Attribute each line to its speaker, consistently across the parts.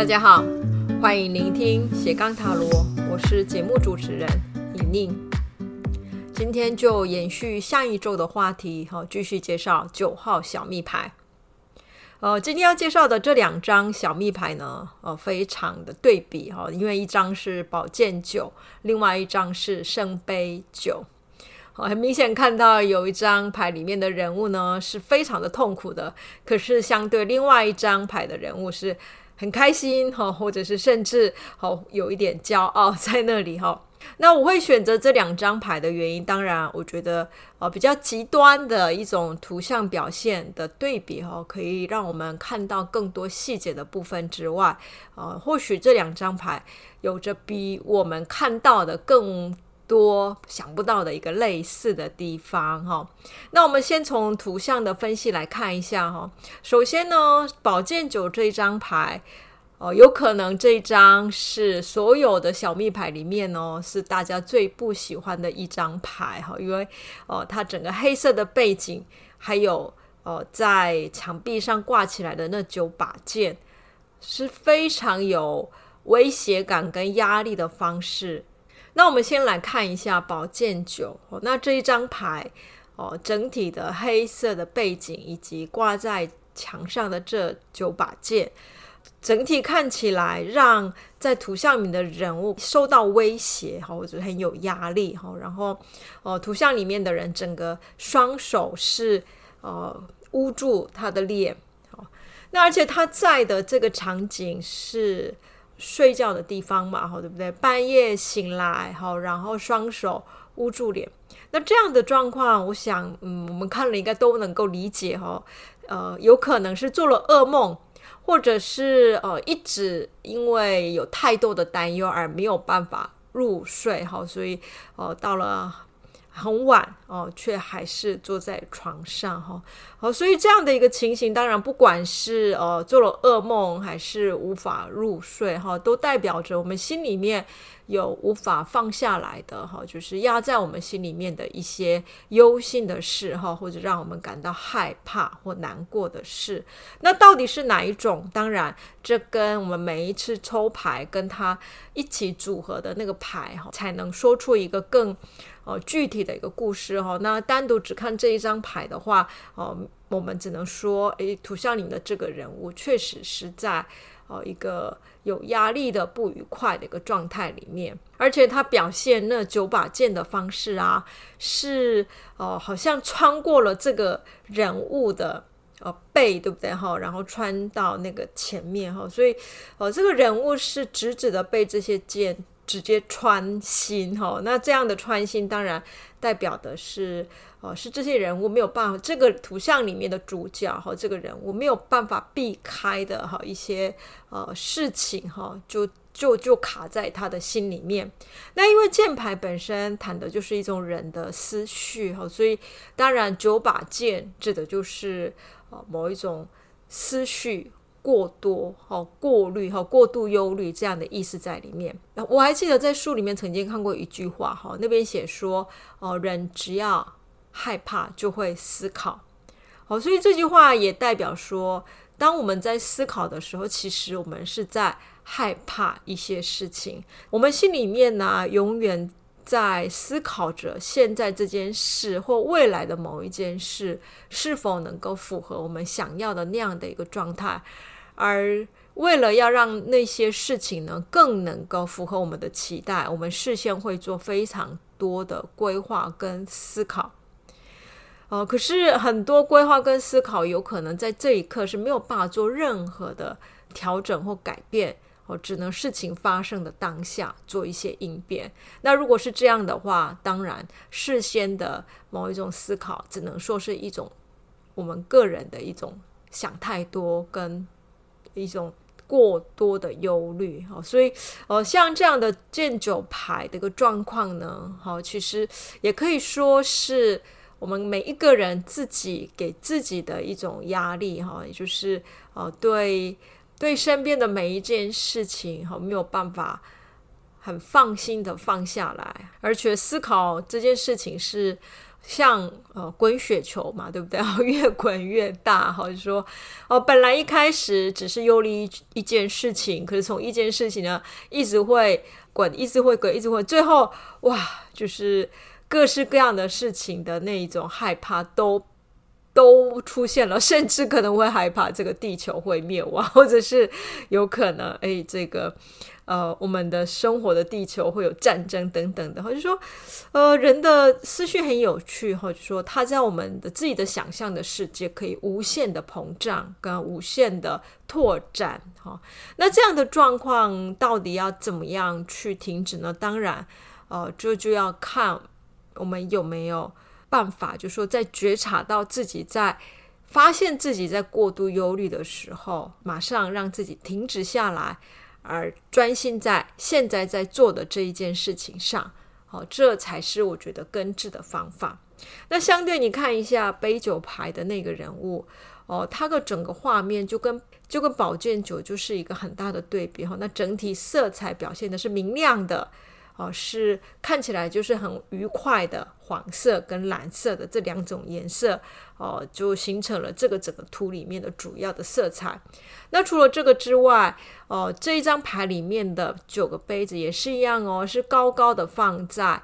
Speaker 1: 大家好，欢迎聆听斜杠塔罗，我是节目主持人尹宁。今天就延续上一周的话题，好，继续介绍九号小密牌。呃，今天要介绍的这两张小密牌呢，呃，非常的对比哈，因为一张是宝剑九，另外一张是圣杯九。好很明显看到有一张牌里面的人物呢，是非常的痛苦的，可是相对另外一张牌的人物是很开心哈，或者是甚至好有一点骄傲 在那里哈。那我会选择这两张牌的原因，当然我觉得呃比较极端的一种图像表现的对比哈，可以让我们看到更多细节的部分之外，呃，或许这两张牌有着比我们看到的更。多想不到的一个类似的地方哈，那我们先从图像的分析来看一下哈。首先呢，宝剑九这张牌，哦，有可能这一张是所有的小密牌里面哦，是大家最不喜欢的一张牌哈，因为哦，它整个黑色的背景，还有哦，在墙壁上挂起来的那九把剑，是非常有威胁感跟压力的方式。那我们先来看一下宝剑九，那这一张牌哦，整体的黑色的背景以及挂在墙上的这九把剑，整体看起来让在图像里的人物受到威胁哈，或者很有压力哈。然后哦，图像里面的人整个双手是呃捂住他的脸，那而且他在的这个场景是。睡觉的地方嘛，好，对不对？半夜醒来，好，然后双手捂住脸，那这样的状况，我想，嗯，我们看了应该都能够理解，哈，呃，有可能是做了噩梦，或者是呃，一直因为有太多的担忧而没有办法入睡，哈，所以，呃，到了。很晚哦，却还是坐在床上哈，好，所以这样的一个情形，当然不管是呃做了噩梦，还是无法入睡哈，都代表着我们心里面。有无法放下来的哈，就是压在我们心里面的一些忧心的事哈，或者让我们感到害怕或难过的事。那到底是哪一种？当然，这跟我们每一次抽牌跟它一起组合的那个牌哈，才能说出一个更呃具体的一个故事哈。那单独只看这一张牌的话，哦，我们只能说，诶，图像里的这个人物确实是在。哦，一个有压力的不愉快的一个状态里面，而且他表现那九把剑的方式啊，是哦，好像穿过了这个人物的呃背，对不对哈？然后穿到那个前面哈，所以哦，这个人物是直直的被这些剑直接穿心哈。那这样的穿心，当然代表的是。哦，是这些人物没有办法，这个图像里面的主角哈，这个人物没有办法避开的哈一些呃事情哈，就就就卡在他的心里面。那因为剑牌本身谈的就是一种人的思绪哈，所以当然九把剑指的就是呃某一种思绪过多哈、过滤哈、过度忧虑这样的意思在里面。我还记得在书里面曾经看过一句话哈，那边写说哦，人只要害怕就会思考，好，所以这句话也代表说，当我们在思考的时候，其实我们是在害怕一些事情。我们心里面呢，永远在思考着现在这件事或未来的某一件事是否能够符合我们想要的那样的一个状态。而为了要让那些事情呢，更能够符合我们的期待，我们事先会做非常多的规划跟思考。哦，可是很多规划跟思考有可能在这一刻是没有办法做任何的调整或改变，哦，只能事情发生的当下做一些应变。那如果是这样的话，当然事先的某一种思考，只能说是一种我们个人的一种想太多跟一种过多的忧虑。哦，所以，呃，像这样的剑九牌的一个状况呢，好，其实也可以说是。我们每一个人自己给自己的一种压力，哈，也就是呃，对对身边的每一件事情，哈，没有办法很放心的放下来，而且思考这件事情是像呃滚雪球嘛，对不对？然后越滚越大，哈，就说哦，本来一开始只是忧虑一一件事情，可是从一件事情呢，一直会滚，一直会滚，一直会，最后哇，就是各式各样的事情的那一种害怕都都出现了，甚至可能会害怕这个地球会灭亡，或者是有可能哎这个。呃，我们的生活的地球会有战争等等的，或者说，呃，人的思绪很有趣，或者说他在我们的自己的想象的世界可以无限的膨胀跟无限的拓展，哈。那这样的状况到底要怎么样去停止呢？当然，呃，这，就要看我们有没有办法，就是说在觉察到自己在发现自己在过度忧虑的时候，马上让自己停止下来。而专心在现在在做的这一件事情上，好，这才是我觉得根治的方法。那相对你看一下杯酒牌的那个人物，哦，他的整个画面就跟就跟宝剑九就是一个很大的对比哈。那整体色彩表现的是明亮的。哦，是看起来就是很愉快的黄色跟蓝色的这两种颜色，哦，就形成了这个整个图里面的主要的色彩。那除了这个之外，哦，这一张牌里面的九个杯子也是一样哦，是高高的放在。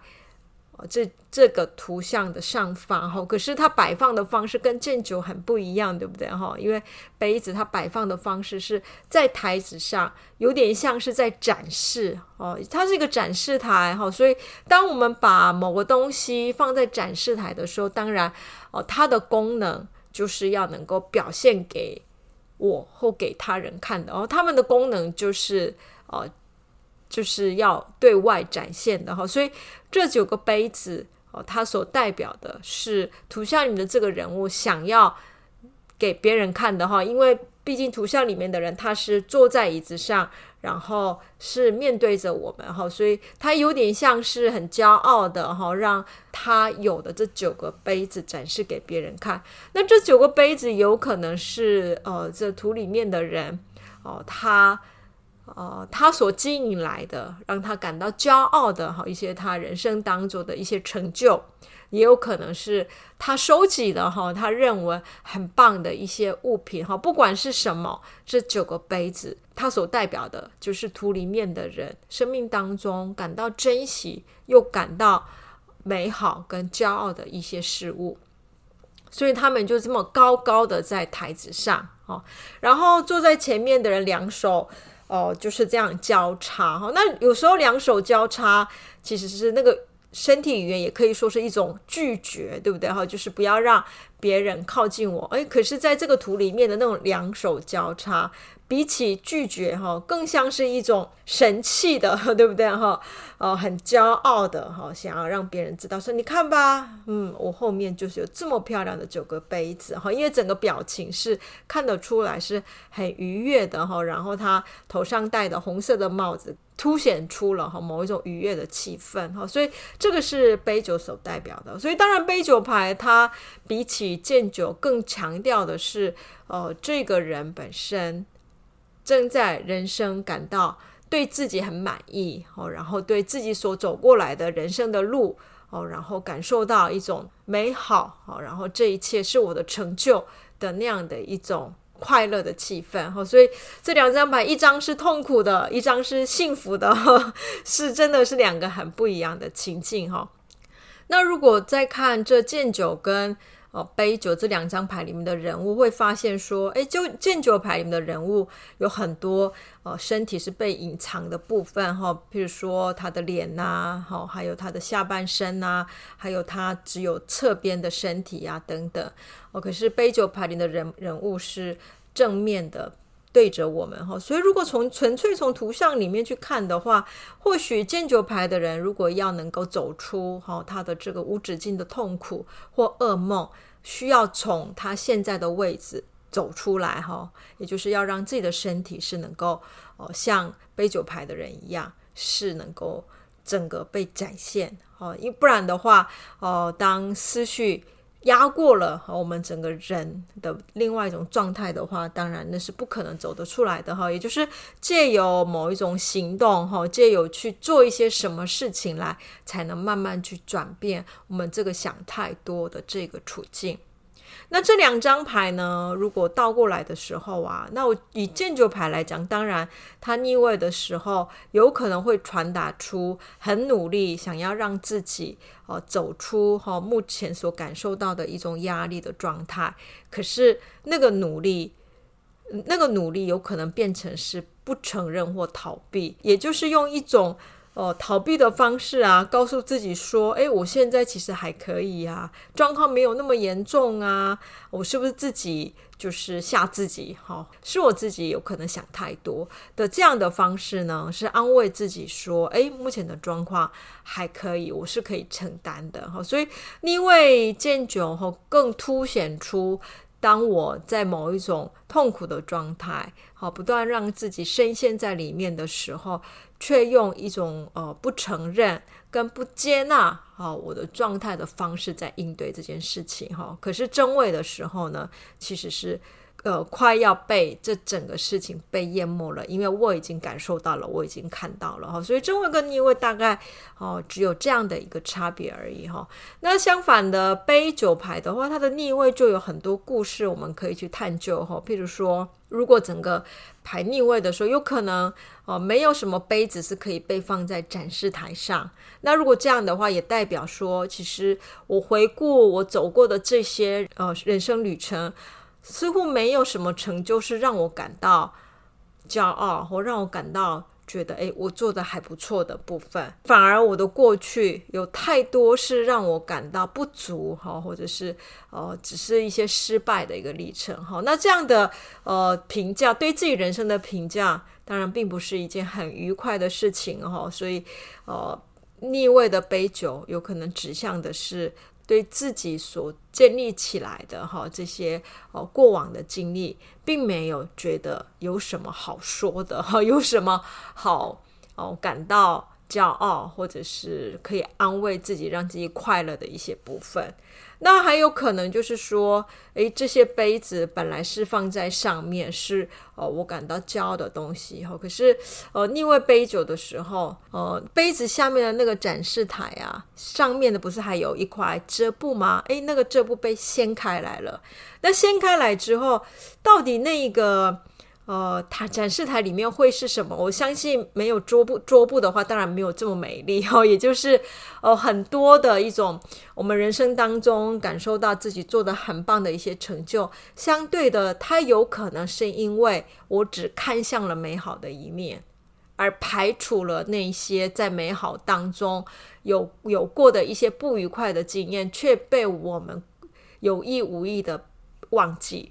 Speaker 1: 这这个图像的上方哈，可是它摆放的方式跟正九很不一样，对不对哈？因为杯子它摆放的方式是在台子上，有点像是在展示哦，它是一个展示台哈，所以当我们把某个东西放在展示台的时候，当然哦，它的功能就是要能够表现给我或给他人看的哦，他们的功能就是哦。就是要对外展现的哈，所以这九个杯子哦，它所代表的是图像里面的这个人物想要给别人看的哈，因为毕竟图像里面的人他是坐在椅子上，然后是面对着我们哈，所以他有点像是很骄傲的哈，让他有的这九个杯子展示给别人看。那这九个杯子有可能是呃，这图里面的人哦，他。呃，他所经营来的，让他感到骄傲的哈，一些他人生当中的一些成就，也有可能是他收集的哈，他认为很棒的一些物品哈，不管是什么，这九个杯子，它所代表的就是图里面的人生命当中感到珍惜又感到美好跟骄傲的一些事物，所以他们就这么高高的在台子上哈，然后坐在前面的人两手。哦，就是这样交叉哈。那有时候两手交叉，其实是那个身体语言，也可以说是一种拒绝，对不对哈？就是不要让别人靠近我。诶，可是在这个图里面的那种两手交叉。比起拒绝哈，更像是一种神气的，对不对哈？哦，很骄傲的哈，想要让别人知道说，你看吧，嗯，我后面就是有这么漂亮的九个杯子哈，因为整个表情是看得出来是很愉悦的哈，然后他头上戴的红色的帽子凸显出了哈某一种愉悦的气氛哈，所以这个是杯酒所代表的，所以当然杯酒牌它比起剑酒更强调的是，呃，这个人本身。正在人生感到对自己很满意哦，然后对自己所走过来的人生的路哦，然后感受到一种美好哦，然后这一切是我的成就的那样的一种快乐的气氛哈，所以这两张牌，一张是痛苦的，一张是幸福的，是真的是两个很不一样的情境哈。那如果再看这剑九跟。哦，杯酒这两张牌里面的人物会发现说，诶，就剑酒牌里面的人物有很多，呃，身体是被隐藏的部分哈，譬如说他的脸呐，好，还有他的下半身呐，还有他只有侧边的身体呀等等。哦，可是杯酒牌里的人人物是正面的对着我们哈，所以如果从纯粹从图像里面去看的话，或许剑九牌的人如果要能够走出哈他的这个无止境的痛苦或噩梦。需要从他现在的位置走出来哈，也就是要让自己的身体是能够哦，像杯九牌的人一样，是能够整个被展现哦，因不然的话哦，当思绪压过了我们整个人的另外一种状态的话，当然那是不可能走得出来的哈。也就是借由某一种行动哈，借由去做一些什么事情来，才能慢慢去转变我们这个想太多的这个处境。那这两张牌呢，如果倒过来的时候啊，那我以剑九牌来讲，当然它逆位的时候，有可能会传达出很努力，想要让自己呃走出哈目前所感受到的一种压力的状态。可是那个努力，那个努力有可能变成是不承认或逃避，也就是用一种。哦，逃避的方式啊，告诉自己说：“诶，我现在其实还可以呀，状况没有那么严重啊。我是不是自己就是吓自己？哈，是我自己有可能想太多的这样的方式呢？是安慰自己说：诶，目前的状况还可以，我是可以承担的。哈，所以逆位剑九后更凸显出，当我在某一种痛苦的状态，好，不断让自己深陷在里面的时候。”却用一种呃不承认跟不接纳啊、我的状态的方式在应对这件事情哈、可是正位的时候呢，其实是呃快要被这整个事情被淹没了，因为我已经感受到了，我已经看到了哈、所以正位跟逆位大概哦只有这样的一个差别而已哈、那相反的杯酒牌的话，它的逆位就有很多故事我们可以去探究哈、譬如说。如果整个牌逆位的时候，有可能哦、没有什么杯子是可以被放在展示台上。那如果这样的话，也代表说，其实我回顾我走过的这些呃人生旅程，似乎没有什么成就是让我感到骄傲，或让我感到。觉得诶，我做的还不错的部分，反而我的过去有太多是让我感到不足哈，或者是呃，只是一些失败的一个历程哈。那这样的呃评价，对自己人生的评价，当然并不是一件很愉快的事情哈。所以呃，逆位的杯酒有可能指向的是。对自己所建立起来的哈这些哦过往的经历，并没有觉得有什么好说的哈，有什么好哦感到骄傲，或者是可以安慰自己、让自己快乐的一些部分。那还有可能就是说，诶，这些杯子本来是放在上面，是呃我感到骄傲的东西哈。可是呃逆位杯酒的时候，呃杯子下面的那个展示台啊，上面的不是还有一块遮布吗？诶，那个遮布被掀开来了。那掀开来之后，到底那一个？呃，它展示台里面会是什么？我相信没有桌布，桌布的话，当然没有这么美丽哦。也就是，呃，很多的一种我们人生当中感受到自己做的很棒的一些成就，相对的，它有可能是因为我只看向了美好的一面，而排除了那些在美好当中有有过的一些不愉快的经验，却被我们有意无意的忘记。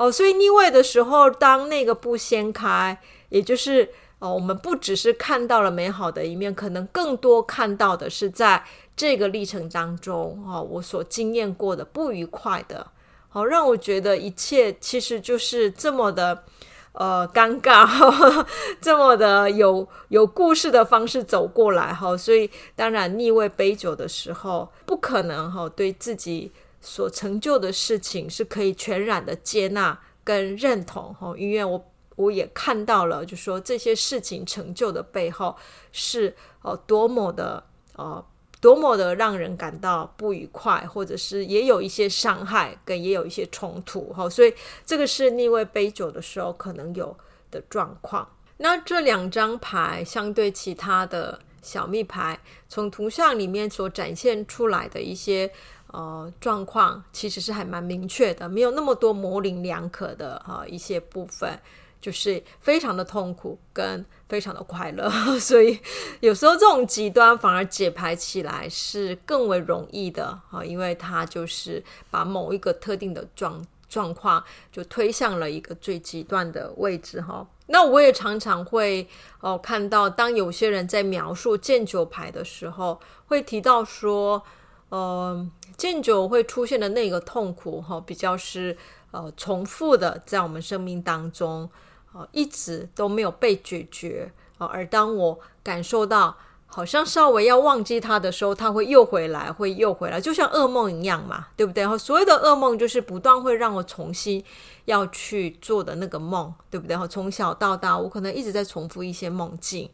Speaker 1: 哦，所以逆位的时候，当那个布掀开，也就是哦，我们不只是看到了美好的一面，可能更多看到的是在这个历程当中，哦，我所经验过的不愉快的，好，让我觉得一切其实就是这么的呃尴尬，呵呵，这么的有有故事的方式走过来哈，所以当然逆位杯酒的时候，不可能哈对自己。所成就的事情是可以全然的接纳跟认同哈，因为我我也看到了，就说这些事情成就的背后是哦多么的呃多么的让人感到不愉快，或者是也有一些伤害跟也有一些冲突哈，所以这个是逆位杯酒的时候可能有的状况。那这两张牌相对其他的小密牌，从图像里面所展现出来的一些。呃，状况其实是还蛮明确的，没有那么多模棱两可的哈、一些部分，就是非常的痛苦跟非常的快乐，所以有时候这种极端反而解牌起来是更为容易的哈、因为它就是把某一个特定的状状况就推向了一个最极端的位置哈、那我也常常会哦、看到，当有些人在描述剑九牌的时候，会提到说。呃，剑九会出现的那个痛苦哈，比较是呃重复的，在我们生命当中，呃，一直都没有被解决，呃，而当我感受到好像稍微要忘记它的时候，它会又回来，会又回来，就像噩梦一样嘛，对不对？所有的噩梦就是不断会让我重新要去做的那个梦，对不对？从小到大，我可能一直在重复一些梦境。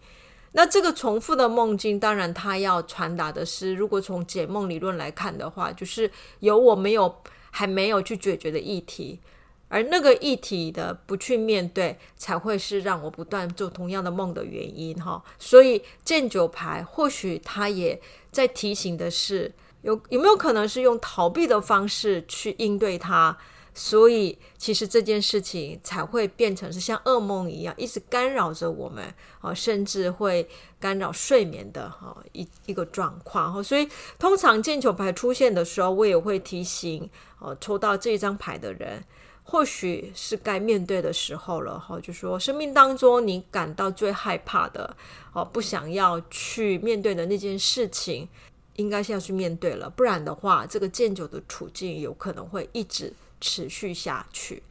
Speaker 1: 那这个重复的梦境，当然它要传达的是，如果从解梦理论来看的话，就是有我没有还没有去解决的议题。而那个议题的不去面对，才会是让我不断做同样的梦的原因哈。所以剑九牌或许他也在提醒的是，有有没有可能是用逃避的方式去应对它？所以其实这件事情才会变成是像噩梦一样，一直干扰着我们啊，甚至会干扰睡眠的哈一一个状况哈。所以通常剑九牌出现的时候，我也会提醒呃抽到这一张牌的人。或许是该面对的时候了哈，就说生命当中你感到最害怕的哦，不想要去面对的那件事情，应该是要去面对了，不然的话，这个剑九的处境有可能会一直持续下去。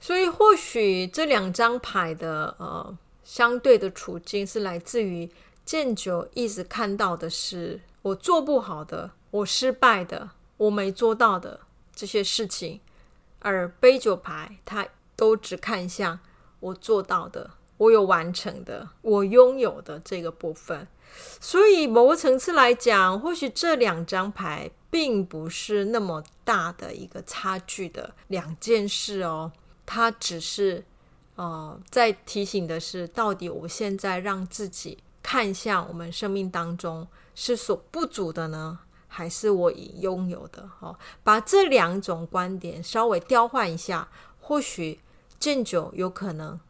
Speaker 1: 所以，或许这两张牌的呃相对的处境是来自于剑九一直看到的是我做不好的，我失败的，我没做到的这些事情。而杯九牌，他都只看向我做到的，我有完成的，我拥有的这个部分。所以某个层次来讲，或许这两张牌并不是那么大的一个差距的两件事哦。它只是呃，在提醒的是，到底我现在让自己看向我们生命当中是所不足的呢？还是我已拥有的，哦，把这两种观点稍微调换一下，或许正九有可能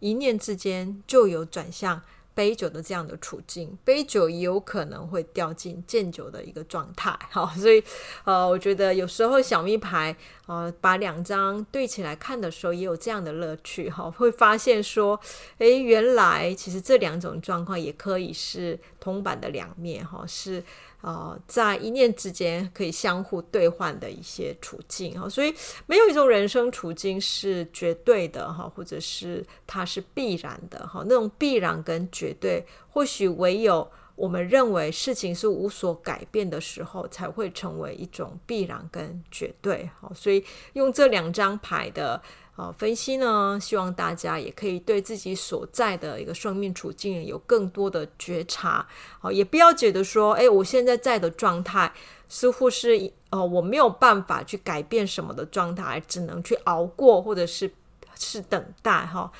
Speaker 1: 一念之间就有转向杯酒的这样的处境，杯酒也有可能会掉进剑酒的一个状态，好，所以呃，我觉得有时候小密牌呃把两张对起来看的时候，也有这样的乐趣，哈，会发现说，诶，原来其实这两种状况也可以是铜板的两面，哈，是。啊，在一念之间可以相互兑换的一些处境哈，所以没有一种人生处境是绝对的哈，或者是它是必然的哈。那种必然跟绝对，或许唯有我们认为事情是无所改变的时候，才会成为一种必然跟绝对好。所以用这两张牌的。啊，分析呢，希望大家也可以对自己所在的一个生命处境有更多的觉察。好，也不要觉得说，哎，我现在在的状态似乎是，呃，我没有办法去改变什么的状态，只能去熬过，或者是是等待哈。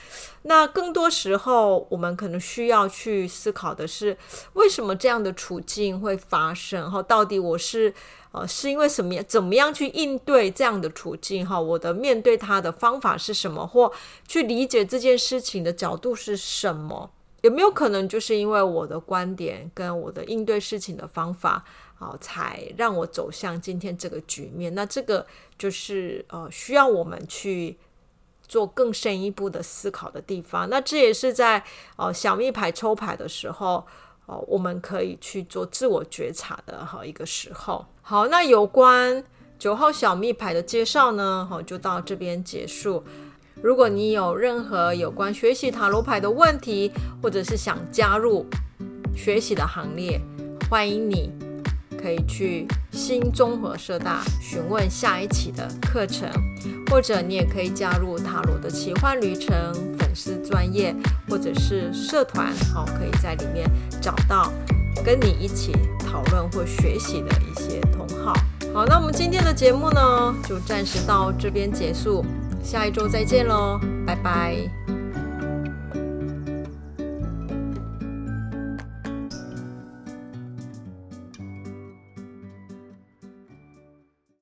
Speaker 1: 那更多时候，我们可能需要去思考的是，为什么这样的处境会发生？哈，到底我是。呃，是因为什么？怎么样去应对这样的处境？哈，我的面对它的方法是什么？或去理解这件事情的角度是什么？有没有可能就是因为我的观点跟我的应对事情的方法，啊，才让我走向今天这个局面？那这个就是呃，需要我们去做更深一步的思考的地方。那这也是在哦小密牌抽牌的时候。哦，我们可以去做自我觉察的好一个时候。好，那有关九号小密牌的介绍呢，好，就到这边结束。如果你有任何有关学习塔罗牌的问题，或者是想加入学习的行列，欢迎你可以去新综合社大询问下一期的课程，或者你也可以加入塔罗的奇幻旅程粉丝专业，或者是社团，好，可以在里面找到跟你一起讨论或学习的一些同好。好，那我们今天的节目呢，就暂时到这边结束，下一周再见喽，拜拜。